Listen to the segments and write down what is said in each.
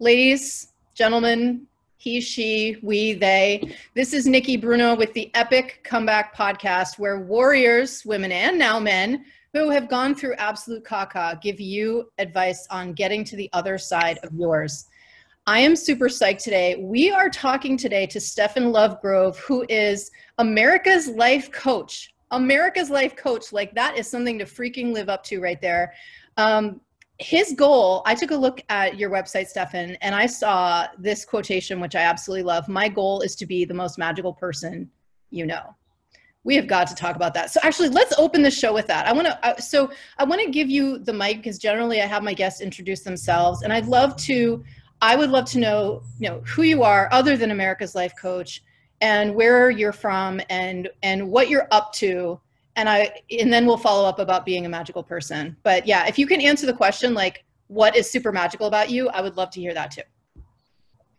ladies, gentlemen, he, she, we, they. This is Nikki Bruno with the Epic Comeback Podcast, where warriors, women and now men, who have gone through absolute caca give you advice on getting to the other side of yours. I am super psyched today. We are talking today to Stefan Lovegrove, who is America's life coach. America's life coach. Like, that is something to freaking live up to right there. Um, his goal i took a look at your website stefan and i saw this quotation which i absolutely love my goal is to be the most magical person you know. We have got to talk about that. So actually let's open the show with that. I want to uh, so i want to give you the mic because generally i have my guests introduce themselves and i'd love to i would love to know you know who you are other than america's life coach and where you're from and and what you're up to and I and then we'll follow up about being a magical person. But yeah, if you can answer the question like what is super magical about you, I would love to hear that too.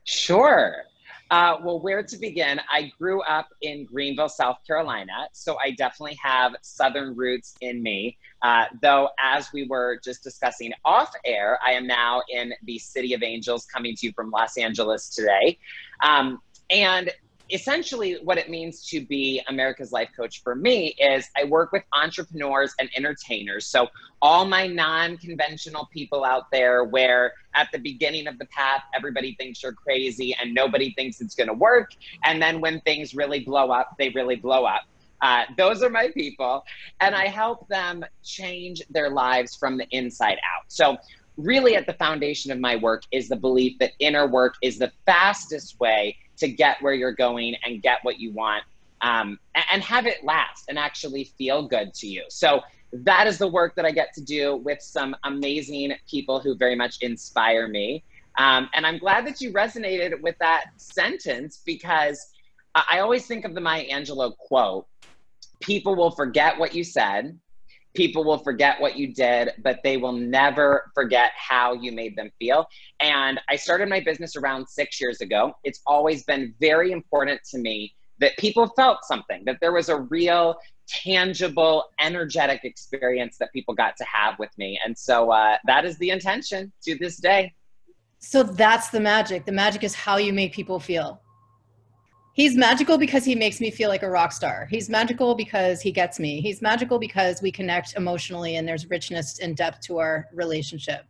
Sure. Uh, well, where to begin? I grew up in Greenville, South Carolina, so I definitely have Southern roots in me. Uh, though, as we were just discussing off air, I am now in the City of Angels, coming to you from Los Angeles today. Um, and essentially what it means to be America's life coach for me is I work with entrepreneurs and entertainers. So all my non-conventional people out there where at the beginning of the path everybody thinks you're crazy and nobody thinks it's going to work and then when things really blow up they really blow up. Uh, those are my people and I help them change their lives from the inside out. So really at the foundation of my work is the belief that inner work is the fastest way to get where you're going and get what you want um, and have it last and actually feel good to you. So that is the work that I get to do with some amazing people who very much inspire me. Um, and I'm glad that you resonated with that sentence because I always think of the Maya Angelou quote people will forget what you said, people will forget what you did, but they will never forget how you made them feel. And I started my business around six years ago. It's always been very important to me that people felt something, that there was a real, tangible, energetic experience that people got to have with me. And so uh, that is the intention to this day. So that's the magic. The magic is how you make people feel he's magical because he makes me feel like a rock star. He's magical because he gets me. He's magical because we connect emotionally and there's richness and depth to our relationship.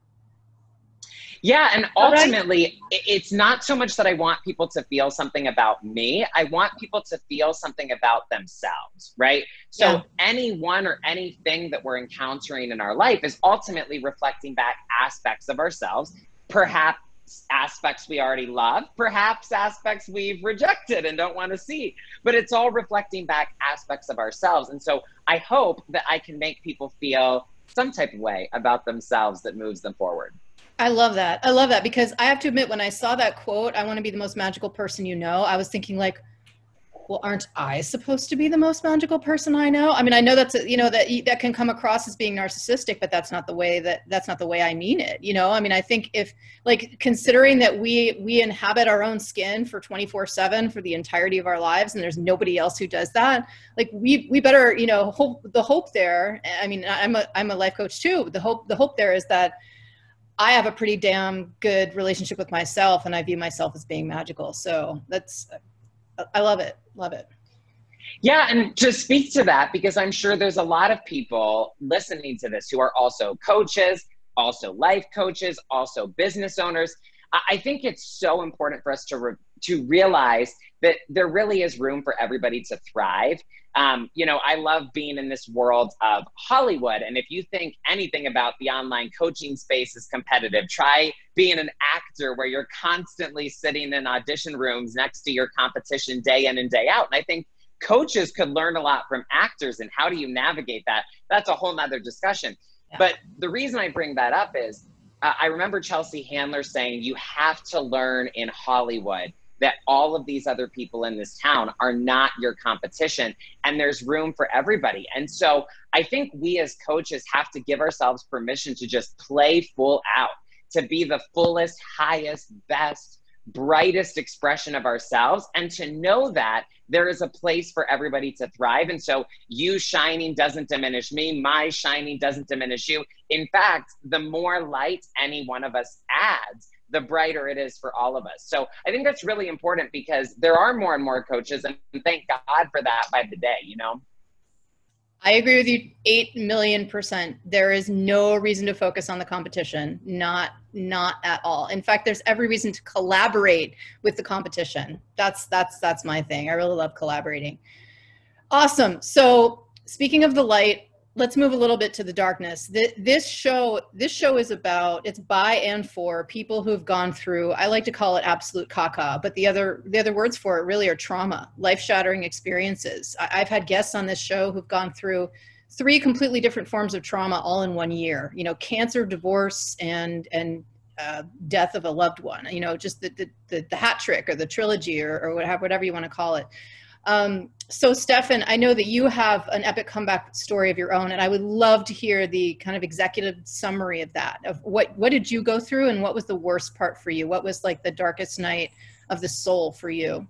Yeah, and ultimately, right? it's not so much that I want people to feel something about me. I want people to feel something about themselves, right? So, yeah. anyone or anything that we're encountering in our life is ultimately reflecting back aspects of ourselves, perhaps aspects we already love, perhaps aspects we've rejected and don't want to see. But it's all reflecting back aspects of ourselves. And so I hope that I can make people feel some type of way about themselves that moves them forward. I love that. I love that because I have to admit, when I saw that quote, I want to be the most magical person you know, I was thinking, like, well aren't i supposed to be the most magical person i know i mean i know that's a, you know that that can come across as being narcissistic but that's not the way that that's not the way i mean it you know i mean i think if like considering that we we inhabit our own skin for 24 7 for the entirety of our lives and there's nobody else who does that like we we better you know hope the hope there i mean i'm a i'm a life coach too the hope the hope there is that I have a pretty damn good relationship with myself and I view myself as being magical. So that's I love it. Love it. Yeah, and to speak to that, because I'm sure there's a lot of people listening to this who are also coaches, also life coaches, also business owners. I think it's so important for us to re- to realize that there really is room for everybody to thrive. Um, you know, I love being in this world of Hollywood. And if you think anything about the online coaching space is competitive, try being an actor where you're constantly sitting in audition rooms next to your competition day in and day out. And I think coaches could learn a lot from actors and how do you navigate that? That's a whole nother discussion. Yeah. But the reason I bring that up is uh, I remember Chelsea Handler saying, you have to learn in Hollywood that all of these other people in this town are not your competition and there's room for everybody. And so I think we as coaches have to give ourselves permission to just play full out, to be the fullest, highest, best, brightest expression of ourselves and to know that there is a place for everybody to thrive. And so you shining doesn't diminish me, my shining doesn't diminish you. In fact, the more light any one of us adds, the brighter it is for all of us. So I think that's really important because there are more and more coaches, and thank God for that by the day, you know? I agree with you 8 million percent. There is no reason to focus on the competition. Not not at all. In fact, there's every reason to collaborate with the competition. That's that's that's my thing. I really love collaborating. Awesome. So, speaking of the light, let's move a little bit to the darkness. This show, this show is about it's by and for people who've gone through. I like to call it absolute caca, but the other the other words for it really are trauma, life shattering experiences. I've had guests on this show who've gone through three completely different forms of trauma all in one year. You know, cancer, divorce, and and uh, death of a loved one. You know, just the the, the, the hat trick or the trilogy or, or whatever whatever you want to call it. Um, so, Stefan, I know that you have an epic comeback story of your own, and I would love to hear the kind of executive summary of that. Of what what did you go through, and what was the worst part for you? What was like the darkest night of the soul for you?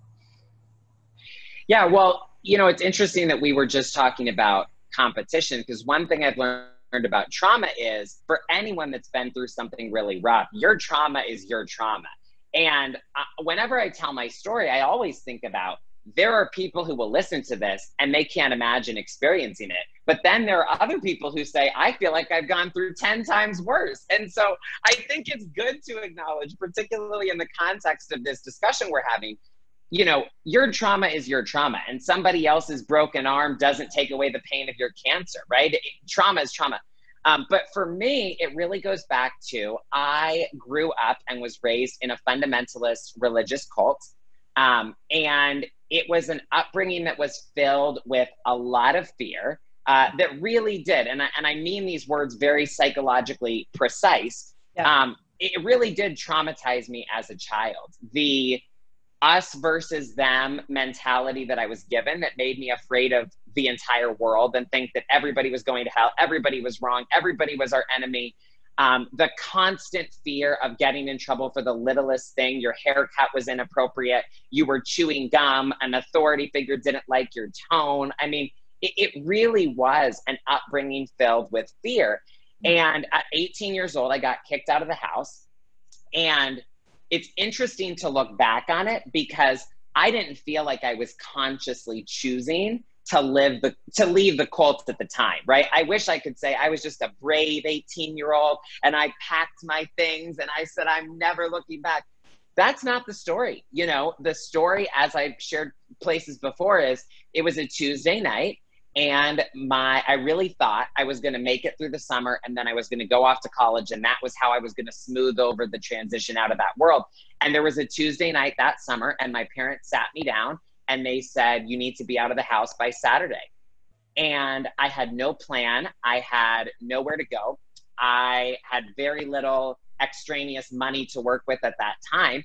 Yeah, well, you know, it's interesting that we were just talking about competition because one thing I've learned about trauma is for anyone that's been through something really rough, your trauma is your trauma. And uh, whenever I tell my story, I always think about there are people who will listen to this and they can't imagine experiencing it. But then there are other people who say, I feel like I've gone through 10 times worse. And so I think it's good to acknowledge, particularly in the context of this discussion we're having, you know, your trauma is your trauma, and somebody else's broken arm doesn't take away the pain of your cancer, right? trauma is trauma. Um, but for me, it really goes back to I grew up and was raised in a fundamentalist religious cult. Um, and it was an upbringing that was filled with a lot of fear uh, that really did, and I, and I mean these words very psychologically precise. Yeah. Um, it really did traumatize me as a child. The us versus them mentality that I was given that made me afraid of the entire world and think that everybody was going to hell, everybody was wrong, everybody was our enemy um, the constant fear of getting in trouble for the littlest thing. Your haircut was inappropriate. You were chewing gum. An authority figure didn't like your tone. I mean, it, it really was an upbringing filled with fear. And at 18 years old, I got kicked out of the house. And it's interesting to look back on it because I didn't feel like I was consciously choosing to live the to leave the cult at the time, right? I wish I could say I was just a brave 18 year old and I packed my things and I said I'm never looking back. That's not the story. You know, the story, as I've shared places before, is it was a Tuesday night and my i really thought i was going to make it through the summer and then i was going to go off to college and that was how i was going to smooth over the transition out of that world and there was a tuesday night that summer and my parents sat me down and they said, You need to be out of the house by Saturday. And I had no plan, I had nowhere to go. I had very little extraneous money to work with at that time.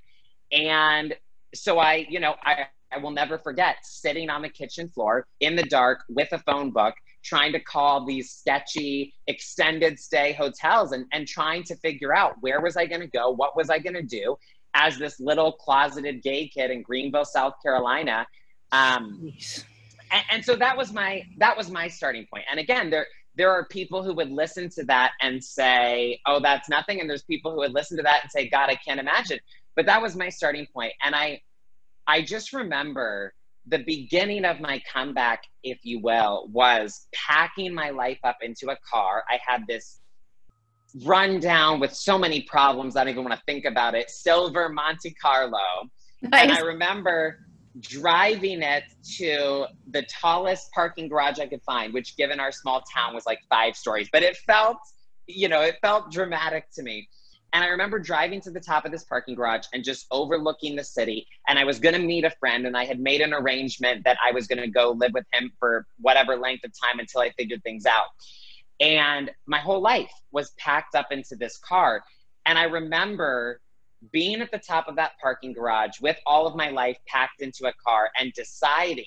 And so I, you know, I, I will never forget sitting on the kitchen floor in the dark with a phone book, trying to call these sketchy extended stay hotels and, and trying to figure out where was I going to go? What was I going to do? As this little closeted gay kid in Greenville, South Carolina. Um, and, and, so that was my that was my starting point. And again, there there are people who would listen to that and say, "Oh, that's nothing," and there's people who would listen to that and say, "God, I can't imagine." But that was my starting point, and I I just remember the beginning of my comeback, if you will, was packing my life up into a car. I had this run down with so many problems. I don't even want to think about it. Silver Monte Carlo. Nice. And I remember driving it to the tallest parking garage I could find, which given our small town was like five stories, but it felt, you know, it felt dramatic to me. And I remember driving to the top of this parking garage and just overlooking the city. And I was going to meet a friend, and I had made an arrangement that I was going to go live with him for whatever length of time until I figured things out. And my whole life was packed up into this car. And I remember being at the top of that parking garage with all of my life packed into a car and deciding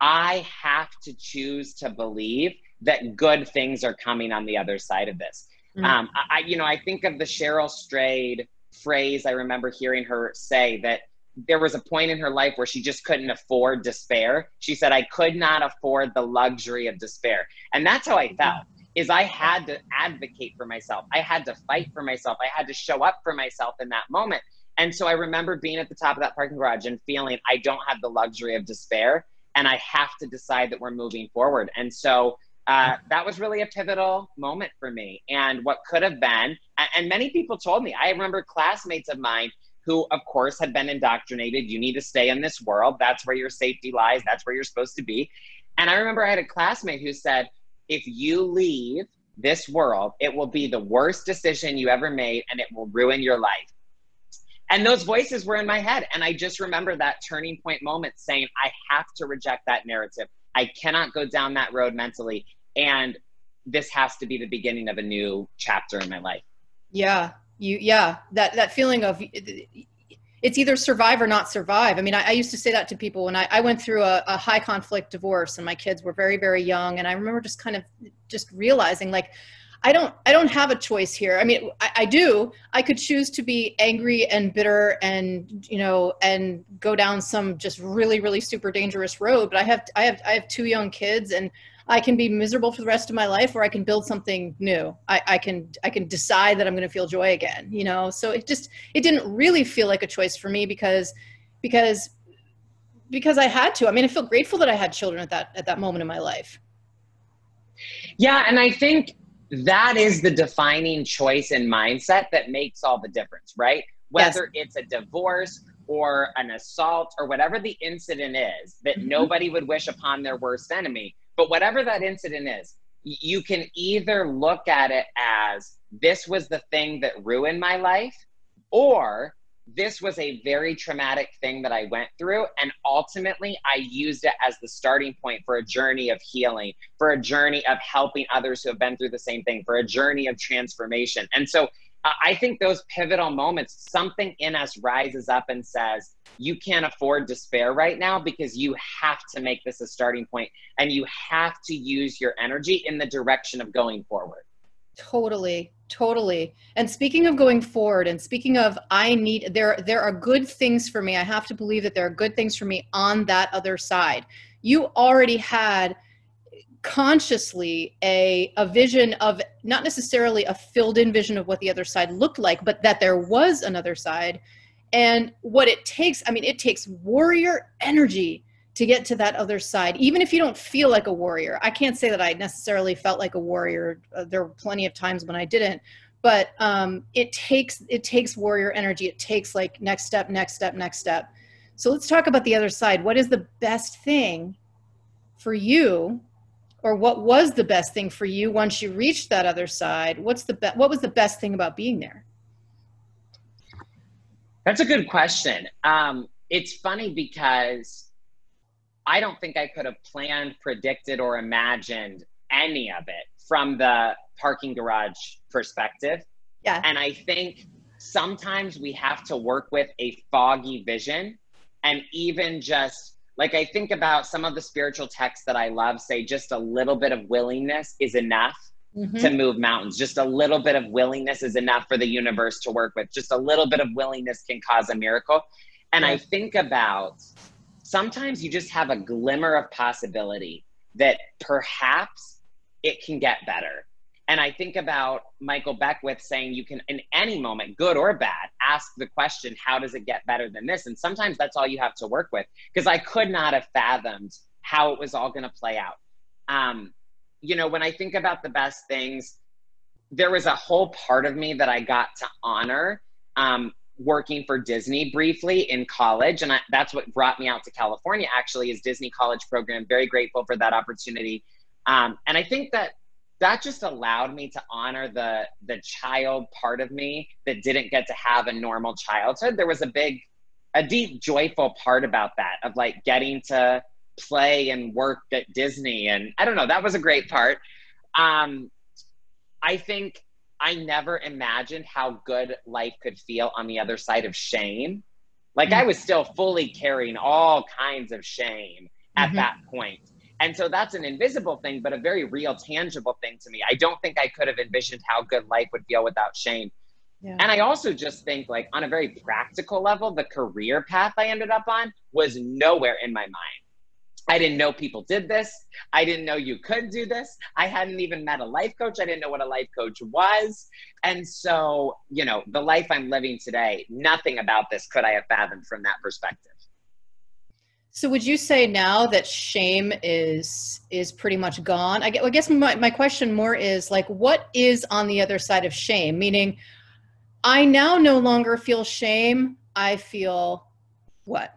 I have to choose to believe that good things are coming on the other side of this. Mm-hmm. Um, I, you know, I think of the Cheryl Strayed phrase I remember hearing her say that there was a point in her life where she just couldn't afford despair. She said, I could not afford the luxury of despair. And that's how I felt is I had to advocate for myself. I had to fight for myself. I had to show up for myself in that moment. And so I remember being at the top of that parking garage and feeling I don't have the luxury of despair and I have to decide that we're moving forward. And so uh, that was really a pivotal moment for me. And what could have been, and many people told me, I remember classmates of mine who, of course, had been indoctrinated. You need to stay in this world. That's where your safety lies. That's where you're supposed to be. And I remember I had a classmate who said, if you leave this world, it will be the worst decision you ever made and it will ruin your life. And those voices were in my head. And I just remember that turning point moment saying, I have to reject that narrative. I cannot go down that road mentally. And this has to be the beginning of a new chapter in my life. Yeah. You, yeah. That, that feeling of it's either survive or not survive. I mean, I, I used to say that to people when I, I went through a, a, high conflict divorce and my kids were very, very young. And I remember just kind of just realizing like, I don't, I don't have a choice here. I mean, I, I do, I could choose to be angry and bitter and, you know, and go down some just really, really super dangerous road. But I have, I have, I have two young kids and I can be miserable for the rest of my life or I can build something new. I, I can I can decide that I'm gonna feel joy again, you know. So it just it didn't really feel like a choice for me because because because I had to. I mean, I feel grateful that I had children at that at that moment in my life. Yeah, and I think that is the defining choice and mindset that makes all the difference, right? Whether yes. it's a divorce or an assault or whatever the incident is that mm-hmm. nobody would wish upon their worst enemy but whatever that incident is, you can either look at it as this was the thing that ruined my life, or this was a very traumatic thing that I went through. And ultimately, I used it as the starting point for a journey of healing, for a journey of helping others who have been through the same thing, for a journey of transformation. And so I think those pivotal moments, something in us rises up and says, you can't afford despair right now because you have to make this a starting point and you have to use your energy in the direction of going forward. Totally, totally. And speaking of going forward and speaking of I need there there are good things for me. I have to believe that there are good things for me on that other side. You already had consciously a a vision of not necessarily a filled in vision of what the other side looked like but that there was another side. And what it takes i mean it takes warrior energy to get to that other side even if you don't feel like a warrior. I can't say that i necessarily felt like a warrior uh, there were plenty of times when i didn't but um, it takes it takes warrior energy. It takes like next step next step next step. So let's talk about the other side. What is the best thing for you or what was the best thing for you once you reached that other side? What's the be- what was the best thing about being there? That's a good question. Um, it's funny because i don't think i could have planned predicted or imagined any of it from the parking garage perspective. Yeah. And i think sometimes we have to work with a foggy vision and even just like I think about some of the spiritual texts that I love say just a little bit of willingness is enough mm-hmm. to move mountains. Just a little bit of willingness is enough for the universe to work with. Just a little bit of willingness can cause a miracle. And I think about sometimes you just have a glimmer of possibility that perhaps it can get better. And I think about Michael Beckwith saying you can, in any moment, good or bad, ask the question, how does it get better than this? And sometimes that's all you have to work with because I could not have fathomed how it was all going to play out. Um, you know, when I think about the best things, there was a whole part of me that I got to honor um, working for Disney briefly in college. And I, that's what brought me out to California, actually, is Disney College Program. Very grateful for that opportunity. Um, and I think that that just allowed me to honor the the child part of me that didn't get to have a normal childhood. There was a big a deep joyful part about that of like getting to play and work at disney. And i don't know that was a great part. Um i think i never imagined how good life could feel on the other side of shame. Like i mm. was still fully carrying all kinds of shame at mm-hmm. that point and so that's an invisible thing, but a very real, tangible thing to me. I don't think I could have envisioned how good life would feel without shame. Yeah. And I also just think, like, on a very practical level, the career path I ended up on was nowhere in my mind. I didn't know people did this. I didn't know you could do this. I hadn't even met a life coach. I didn't know what a life coach was. And so, you know, the life I'm living today, nothing about this could I have fathomed from that perspective. So would you say now that shame is is pretty much gone? I guess my, my question more is like what is on the other side of shame? Meaning I now no longer feel shame. I feel what?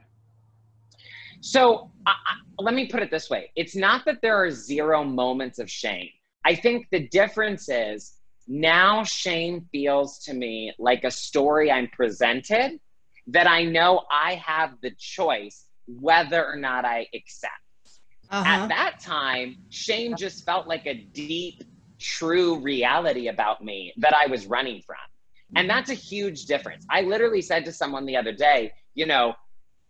So I, let me put it this way it's not that there are zero moments of shame. I think the difference is now shame feels to me like a story I'm presented that I know I have the choice whether or not I accept. Uh-huh. At that time, shame just felt like a deep, true reality about me that I was running from. And that's a huge difference. I literally said to someone the other day, you know,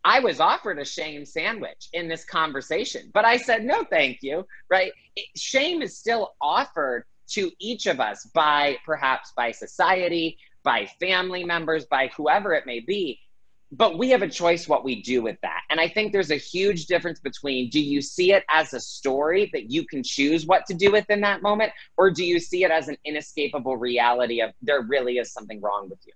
I was offered a shame sandwich in this conversation, but I said, no, thank you, right? It, shame is still offered to each of us by perhaps by society, by family members, by whoever it may be. But we have a choice what we do with that. And I think there's a huge difference between do you see it as a story that you can choose what to do with in that moment, or do you see it as an inescapable reality of there really is something wrong with you?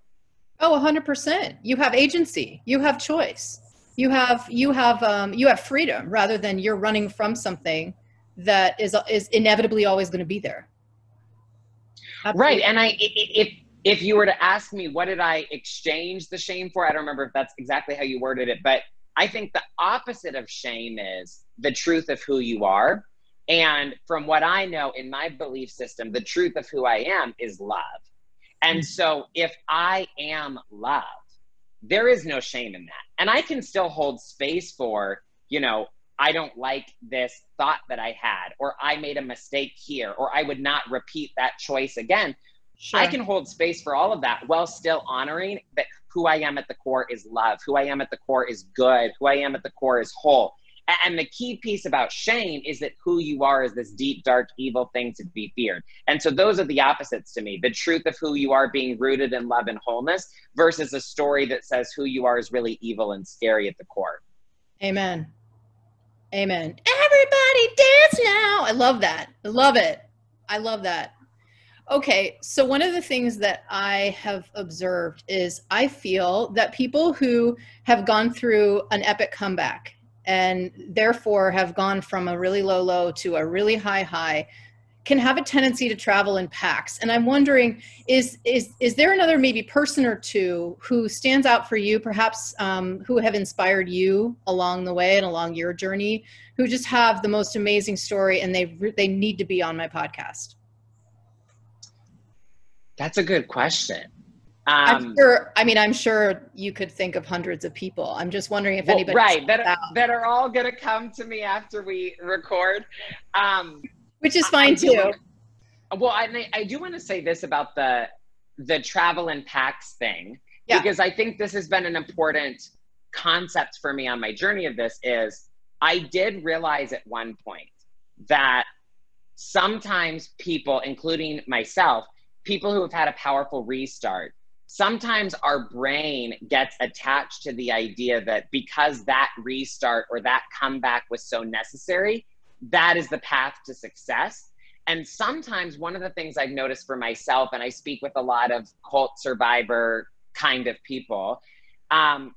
Oh, 100%. You have agency, you have choice you have you have um, you have freedom rather than you're running from something that is is inevitably always going to be there Absolutely. right and i if if you were to ask me what did i exchange the shame for i don't remember if that's exactly how you worded it but i think the opposite of shame is the truth of who you are and from what i know in my belief system the truth of who i am is love and mm. so if i am love there is no shame in that. And I can still hold space for, you know, I don't like this thought that I had, or I made a mistake here, or I would not repeat that choice again. Sure. I can hold space for all of that while still honoring that who I am at the core is love, who I am at the core is good, who I am at the core is whole. And the key piece about shame is that who you are is this deep, dark, evil thing to be feared. And so those are the opposites to me the truth of who you are being rooted in love and wholeness versus a story that says who you are is really evil and scary at the core. Amen. Amen. Everybody dance now. I love that. I love it. I love that. Okay, so one of the things that I have observed is I feel that people who have gone through an epic comeback and therefore have gone from a really low low to a really high high can have a tendency to travel in packs. And i'm wondering is is is there another maybe person or two who stands out for you perhaps um, who have inspired you along the way and along your journey who just have the most amazing story and they they need to be on my podcast that's a good question I'm um, sure. I mean, I'm sure you could think of hundreds of people. I'm just wondering if well, anybody right that are, that are all going to come to me after we record, um, which is fine I, I too. well, I I do want to say this about the the travel and packs thing yeah. because I think this has been an important concept for me on my journey of this. Is I did realize at one point that sometimes people, including myself, people who have had a powerful restart sometimes our brain gets attached to the idea that because that restart or that comeback was so necessary, that is the path to success. And sometimes one of the things I've noticed for myself, and I speak with a lot of cult survivor kind of people, um,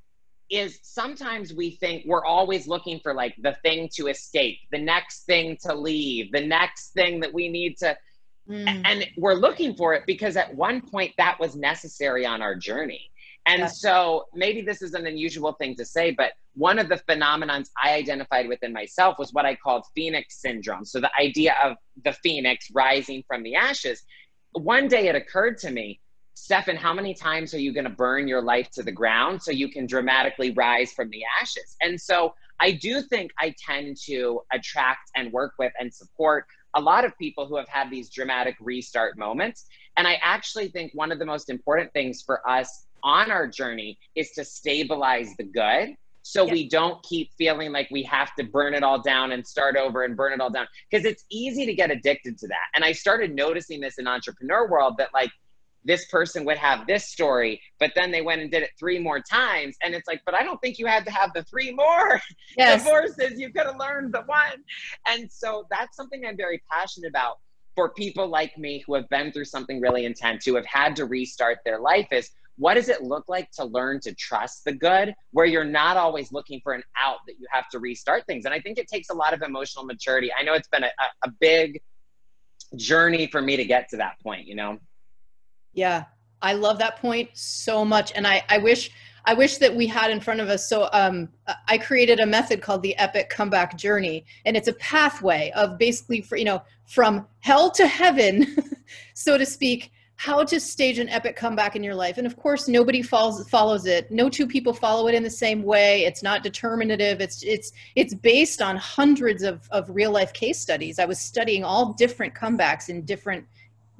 is sometimes we think we're always looking for like the thing to escape, the next thing to leave, the next thing that we need to Mm. And we're looking for it because at one point that was necessary on our journey. And yes. so maybe this is an unusual thing to say, but one of the phenomenons I identified within myself was what I called phoenix syndrome. So the idea of the phoenix rising from the ashes. One day it occurred to me, Stefan, how many times are you going to burn your life to the ground so you can dramatically rise from the ashes? And so I do think I tend to attract and work with and support a lot of people who have had these dramatic restart moments. And I actually think one of the most important things for us on our journey is to stabilize the good so we don't keep feeling like we have to burn it all down and start over and burn it all down. Because it's easy to get addicted to that. And i started noticing this in entrepreneur world that like this person would have this story, but then they went and did it three more times. And it's like, but I don't think you had to have the three more yes. divorces. You could have learned the one. And so that's something I'm very passionate about for people like me who have been through something really intense, who have had to restart their life is what does it look like to learn to trust the good where you're not always looking for an out that you have to restart things and i think it takes a lot of emotional maturity i know it's been a, a big journey for me to get to that point you know yeah i love that point so much and i i wish I wish that we had in front of us. So um, I created a method called the Epic Comeback Journey, and it's a pathway of basically, for you know, from hell to heaven, so to speak, how to stage an epic comeback in your life. And of course, nobody follows follows it. No two people follow it in the same way. It's not determinative. It's it's it's based on hundreds of, of real life case studies. I was studying all different comebacks in different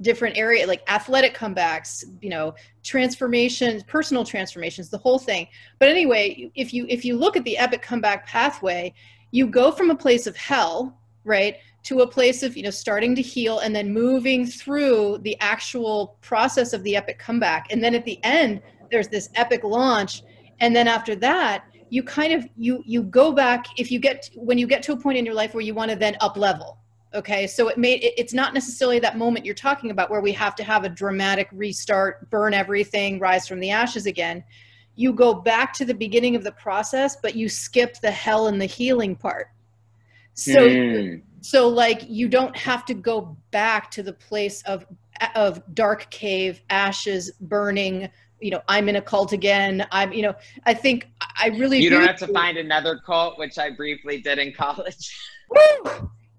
different area like athletic comebacks you know transformations personal transformations the whole thing. But anyway if you if you look at the epic comeback pathway you go from a place of hell right to a place of you know starting to heal and then moving through the actual process of the epic comeback. And then at the end there's this epic launch. And then after that you kind of you you go back if you get when you get to a point in your life where you want to then up level okay so it made it, it's not necessarily that moment you're talking about where we have to have a dramatic restart burn everything rise from the ashes again. You go back to the beginning of the process but you skip the hell and the healing part. So mm so like you don't have to go back to the place of of dark cave ashes burning you know i'm in a cult again i'm you know i think i really you don't have to find another cult which i briefly did in college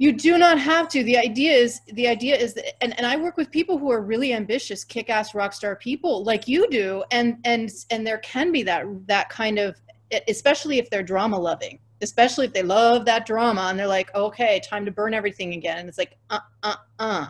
you do not have to the idea is the idea is that, and, and i work with people who are really ambitious kick-ass rock star people like you do and and and there can be that that kind of especially if they're drama loving especially if they love that drama and they're like, okay, time to burn everything again. And it's like, uh, uh, uh.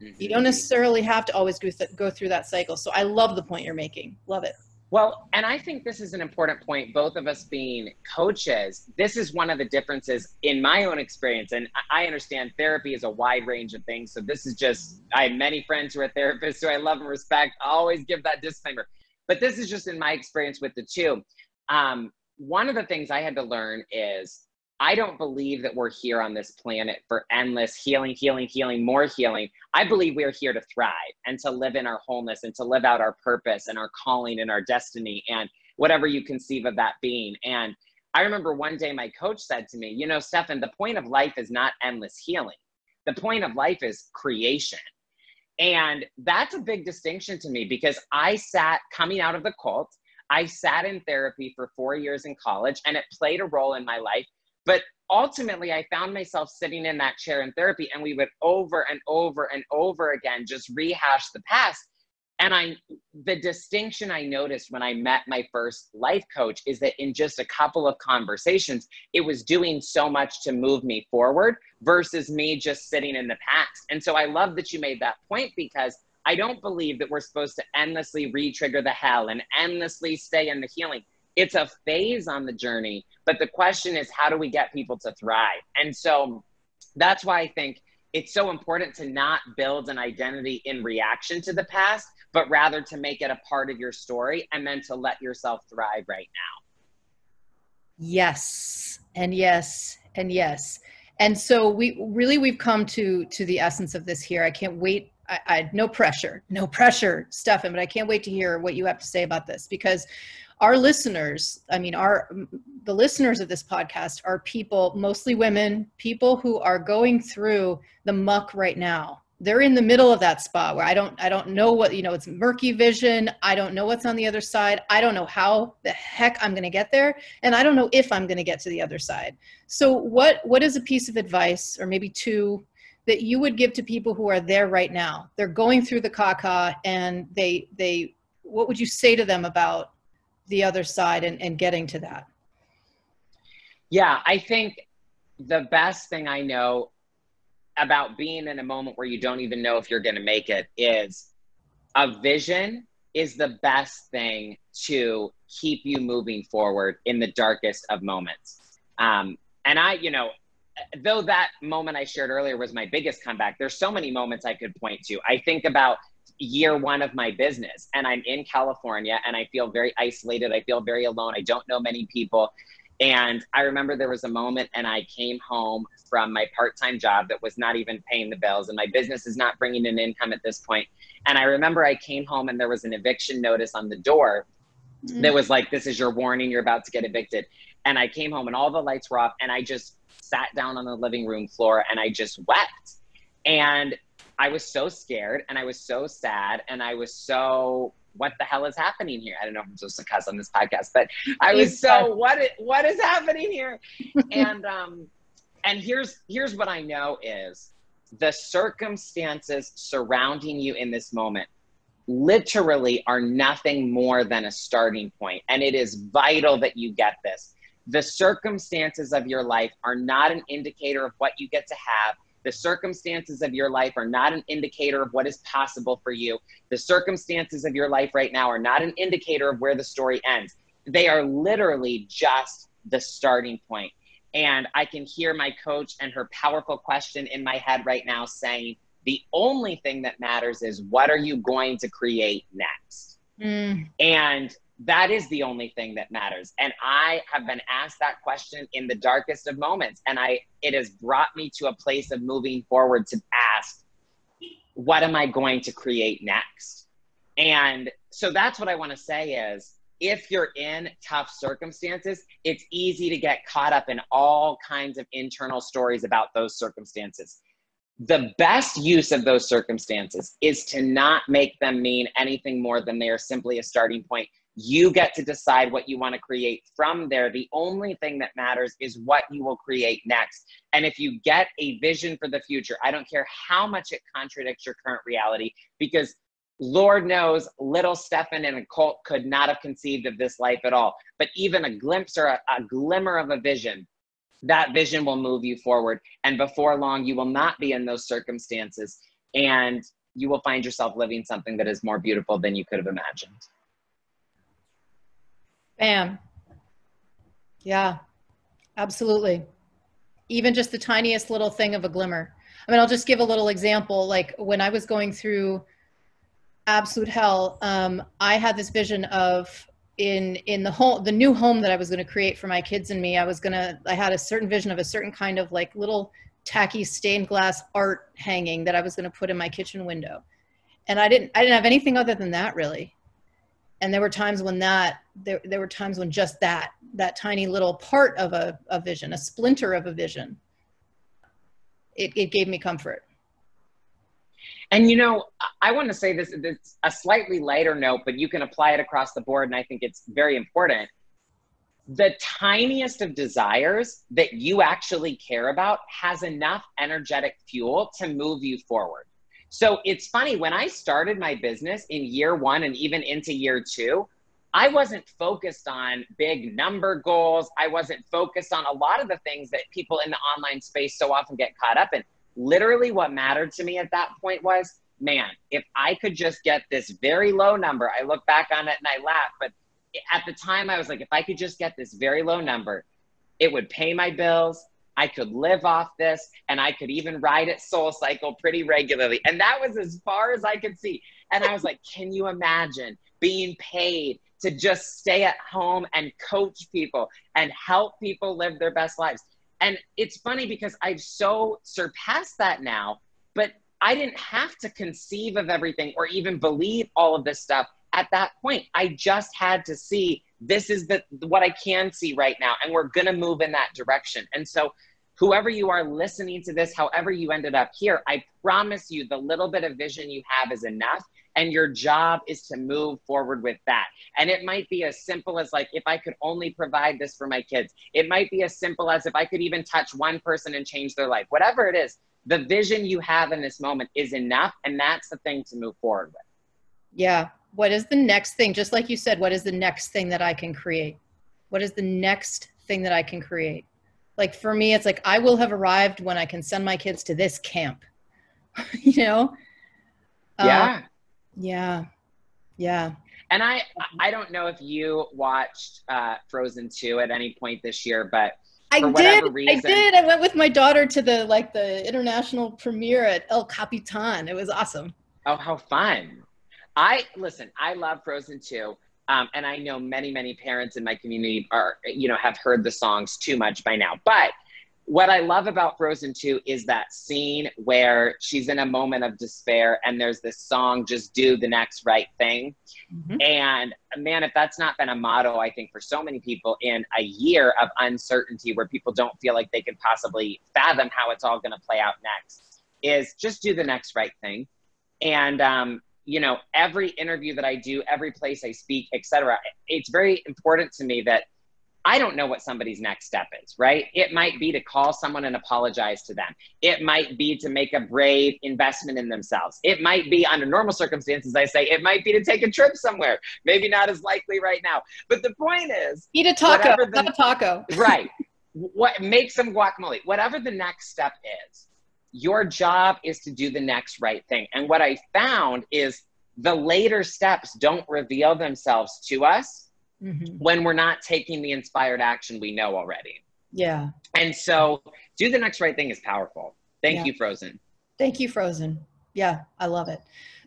Mm-hmm. You don't necessarily have to always go, th- go through that cycle. So I love the point you're making. Love it. Well, and I think this is an important point, both of us being coaches. This is one of the differences in my own experience. And I understand therapy is a wide range of things. So this is just, I have many friends who are therapists who I love and respect. I always give that disclaimer. But this is just in my experience with the two. Um, one of the things I had to learn is I don't believe that we're here on this planet for endless healing, healing, healing, more healing. I believe we're here to thrive and to live in our wholeness and to live out our purpose and our calling and our destiny and whatever you conceive of that being. And I remember one day my coach said to me, You know, Stefan, the point of life is not endless healing, the point of life is creation. And that's a big distinction to me because I sat coming out of the cult I sat in therapy for four years in college and it played a role in my life. But ultimately, I found myself sitting in that chair in therapy and we would over and over and over again just rehash the past. And I, the distinction I noticed when I met my first life coach is that in just a couple of conversations, it was doing so much to move me forward versus me just sitting in the past. And so I love that you made that point because I don't believe that we're supposed to endlessly re trigger the hell and endlessly stay in the healing. It's a phase on the journey, but the question is, how do we get people to thrive? And so that's why I think it's so important to not build an identity in reaction to the past, but rather to make it a part of your story and then to let yourself thrive right now. Yes, and yes, and yes. And so we really we've come to to the essence of this here. I can't wait I, I no pressure, no pressure, Stefan, but I can't wait to hear what you have to say about this because our listeners, I mean, our the listeners of this podcast are people, mostly women, people who are going through the muck right now. They're in the middle of that spot where I don't I don't know what, you know, it's murky vision. I don't know what's on the other side. I don't know how the heck I'm going to get there, and I don't know if I'm going to get to the other side. So what what is a piece of advice or maybe two that you would give to people who are there right now? They're going through the caca and they they what would you say to them about the other side and, and getting to that? Yeah, I think the best thing I know about being in a moment where you don't even know if you're going to make it is a vision is the best thing to keep you moving forward in the darkest of moments. Um, and I, you know, though that moment I shared earlier was my biggest comeback, there's so many moments I could point to. I think about year one of my business and I'm in California and I feel very isolated. I feel very alone. I don't know many people. And I remember there was a moment and I came home from my part time job that was not even paying the bills, and my business is not bringing in income at this point. And I remember I came home and there was an eviction notice on the door mm-hmm. that was like, This is your warning, you're about to get evicted. And I came home and all the lights were off, and I just sat down on the living room floor and I just wept. And I was so scared and I was so sad and I was so what the hell is happening here? I don't know if I'm supposed to cuss on this podcast, but I was so what is, what is happening here? and um and here's here's what I know is the circumstances surrounding you in this moment literally are nothing more than a starting point and it is vital that you get this. The circumstances of your life are not an indicator of what you get to have the circumstances of your life are not an indicator of what is possible for you. The circumstances of your life right now are not an indicator of where the story ends. They are literally just the starting point. And I can hear my coach and her powerful question in my head right now saying, the only thing that matters is what are you going to create next? Mm. And that is the only thing that matters. And i have been asked that question in the darkest of moments. And i it has brought me to a place of moving forward to ask what am i going to create next? And so that's what i want to say is if you're in tough circumstances it's easy to get caught up in all kinds of internal stories about those circumstances. The best use of those circumstances is to not make them mean anything more than they are simply a starting point you get to decide what you want to create from there. The only thing that matters is what you will create next. And if you get a vision for the future, I don't care how much it contradicts your current reality, because Lord knows little Stefan and a cult could not have conceived of this life at all. But even a glimpse or a, a glimmer of a vision, that vision will move you forward. And before long, you will not be in those circumstances. And you will find yourself living something that is more beautiful than you could have imagined. Bam. Yeah, absolutely. Even just the tiniest little thing of a glimmer. I mean, I'll just give a little example. Like when I was going through absolute hell, um, I had this vision of in in the home, the new home that I was going to create for my kids and me. I was gonna, I had a certain vision of a certain kind of like little tacky stained glass art hanging that I was going to put in my kitchen window, and I didn't, I didn't have anything other than that really and there were times when that there, there were times when just that that tiny little part of a, a vision a splinter of a vision it, it gave me comfort. And you know i want to say this a slightly lighter note but you can apply it across the board and i think it's very important. The tiniest of desires that you actually care about has enough energetic fuel to move you forward so it's funny, when I started my business in year one and even into year two, I wasn't focused on big number goals. I wasn't focused on a lot of the things that people in the online space so often get caught up in. Literally, what mattered to me at that point was man, if I could just get this very low number, I look back on it and I laugh. But at the time, I was like, if I could just get this very low number, it would pay my bills. I could live off this and I could even ride at Soul Cycle pretty regularly. And that was as far as I could see. And I was like, can you imagine being paid to just stay at home and coach people and help people live their best lives? And it's funny because I've so surpassed that now, but I didn't have to conceive of everything or even believe all of this stuff at that point. I just had to see this is the what I can see right now, and we're gonna move in that direction. And so, whoever you are listening to this, however you ended up here, I promise you, the little bit of vision you have is enough. And your job is to move forward with that. And it might be as simple as like, if I could only provide this for my kids. It might be as simple as if I could even touch one person and change their life. Whatever it is, the vision you have in this moment is enough. And that's the thing to move forward with. Yeah, what is the next thing just like you said what is the next thing that i can create what is the next thing that i can create like for me it's like i will have arrived when i can send my kids to this camp you know yeah uh, yeah yeah and i i don't know if you watched uh frozen 2 at any point this year but I did. Reason, I did. I went with my daughter to the like the international premiere at El Capitan. It was awesome. Oh, how fun. I listen, I love Frozen 2. Um, and I know many, many parents in my community are, you know, have heard the songs too much by now. But what I love about Frozen 2 is that scene where she's in a moment of despair and there's this song, just do the next right thing. Mm-hmm. And man, if that's not been a motto, I think for so many people in a year of uncertainty where people don't feel like they can possibly fathom how it's all going to play out next, is just do the next right thing. And, um, you know, every interview that I do, every place I speak, etc., it's very important to me that I don't know what somebody's next step is, right? It might be to call someone and apologize to them. It might be to make a brave investment in themselves. It might be, under normal circumstances, I say, it might be to take a trip somewhere. Maybe not as likely right now. But the point is eat a taco. The, a taco. right. What make some guacamole. Whatever the next step is, your job is to do the next right thing. And what I found is the later steps don't reveal themselves to us mm-hmm. when we're not taking the inspired action we know already. Yeah. And so, do the next right thing is powerful. Thank yeah. you, Frozen. Thank you, Frozen. Yeah, I love it.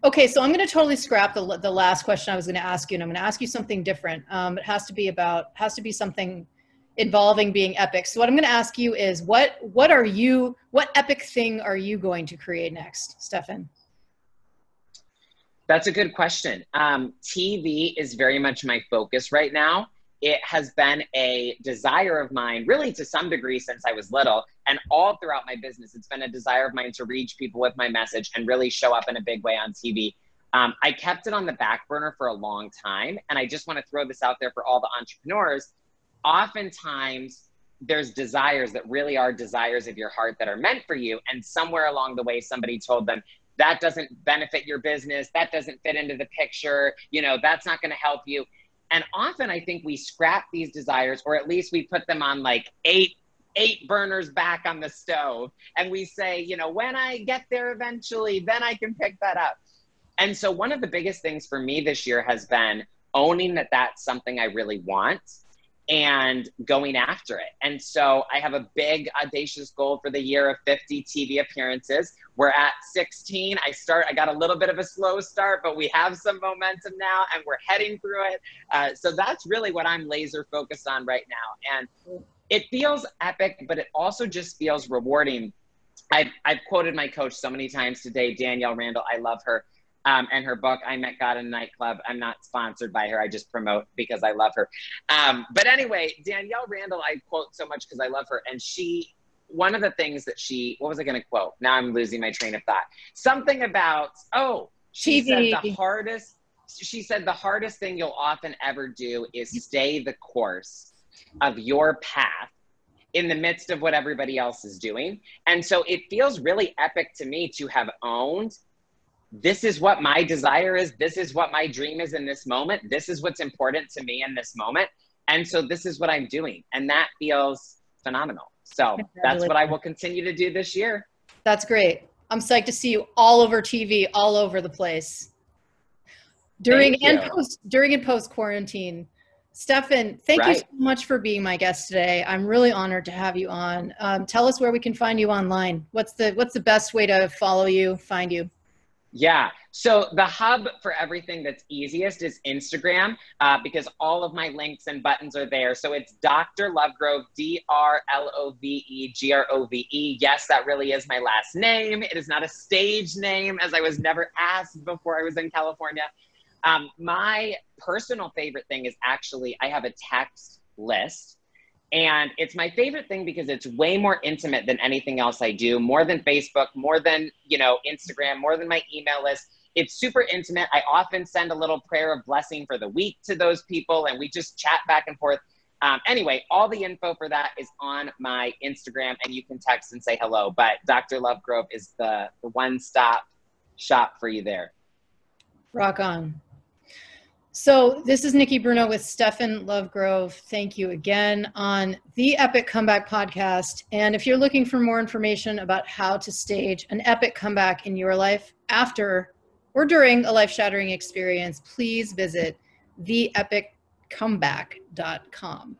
Okay, so I'm going to totally scrap the, the last question I was going to ask you, and I'm going to ask you something different. Um, it has to be about has to be something involving being epic. So what I'm going to ask you is what what are you what epic thing are you going to create next, Stefan? That's a good question. Um, TV is very much my focus right now. It has been a desire of mine, really to some degree, since I was little, and all throughout my business. It's been a desire of mine to reach people with my message and really show up in a big way on TV. Um, I kept it on the back burner for a long time, and I just want to throw this out there for all the entrepreneurs. Oftentimes, there's desires that really are desires of your heart that are meant for you, and somewhere along the way, somebody told them, that doesn't benefit your business. That doesn't fit into the picture. You know that's not going to help you. And often i think we scrap these desires or at least we put them on like eight eight burners back on the stove and we say you know when i get there eventually then i can pick that up. And so one of the biggest things for me this year has been owning that that's something i really want and going after it. And so I have a big audacious goal for the year of 50 TV appearances. We're at 16. I start I got a little bit of a slow start, but we have some momentum now and we're heading through it. Uh, so that's really what I'm laser focused on right now. And it feels epic, but it also just feels rewarding. I've, I've quoted my coach so many times today, Danielle Randall. I love her um, and her book i met god in a nightclub i'm not sponsored by her i just promote because i love her um, but anyway danielle randall i quote so much because i love her and she one of the things that she what was i going to quote now i'm losing my train of thought something about oh she TV. said the hardest she said the hardest thing you'll often ever do is stay the course of your path in the midst of what everybody else is doing. And so it feels really epic to me to have owned this is what my desire is. This is what my dream is in this moment. This is what's important to me in this moment. And so this is what I'm doing. And that feels phenomenal. So that's what I will continue to do this year. That's great. I'm psyched to see you all over TV, all over the place. During and post during and post quarantine. Stefan, thank right. you so much for being my guest today. I'm really honored to have you on. Um, tell us where we can find you online. What's the what's the best way to follow you, find you? Yeah. So the hub for everything that's easiest is Instagram uh, because all of my links and buttons are there. So it's Dr. Lovegrove, D R L O V E G R O V E. Yes, that really is my last name. It is not a stage name, as I was never asked before I was in California. Um, my personal favorite thing is actually I have a text list and it's my favorite thing because it's way more intimate than anything else I do, more than Facebook, more than, you know, Instagram, more than my email list. It's super intimate. I often send a little prayer of blessing for the week to those people and we just chat back and forth. Um, anyway, all the info for that is on my Instagram and you can text and say hello. But Dr. Lovegrove is the, the one stop shop for you there. Rock on. So this is Nikki Bruno with Stefan Lovegrove. Thank you again on the Epic Comeback podcast. And if you're looking for more information about how to stage an epic comeback in your life after or during a life-shattering experience, please visit theepiccomeback.com.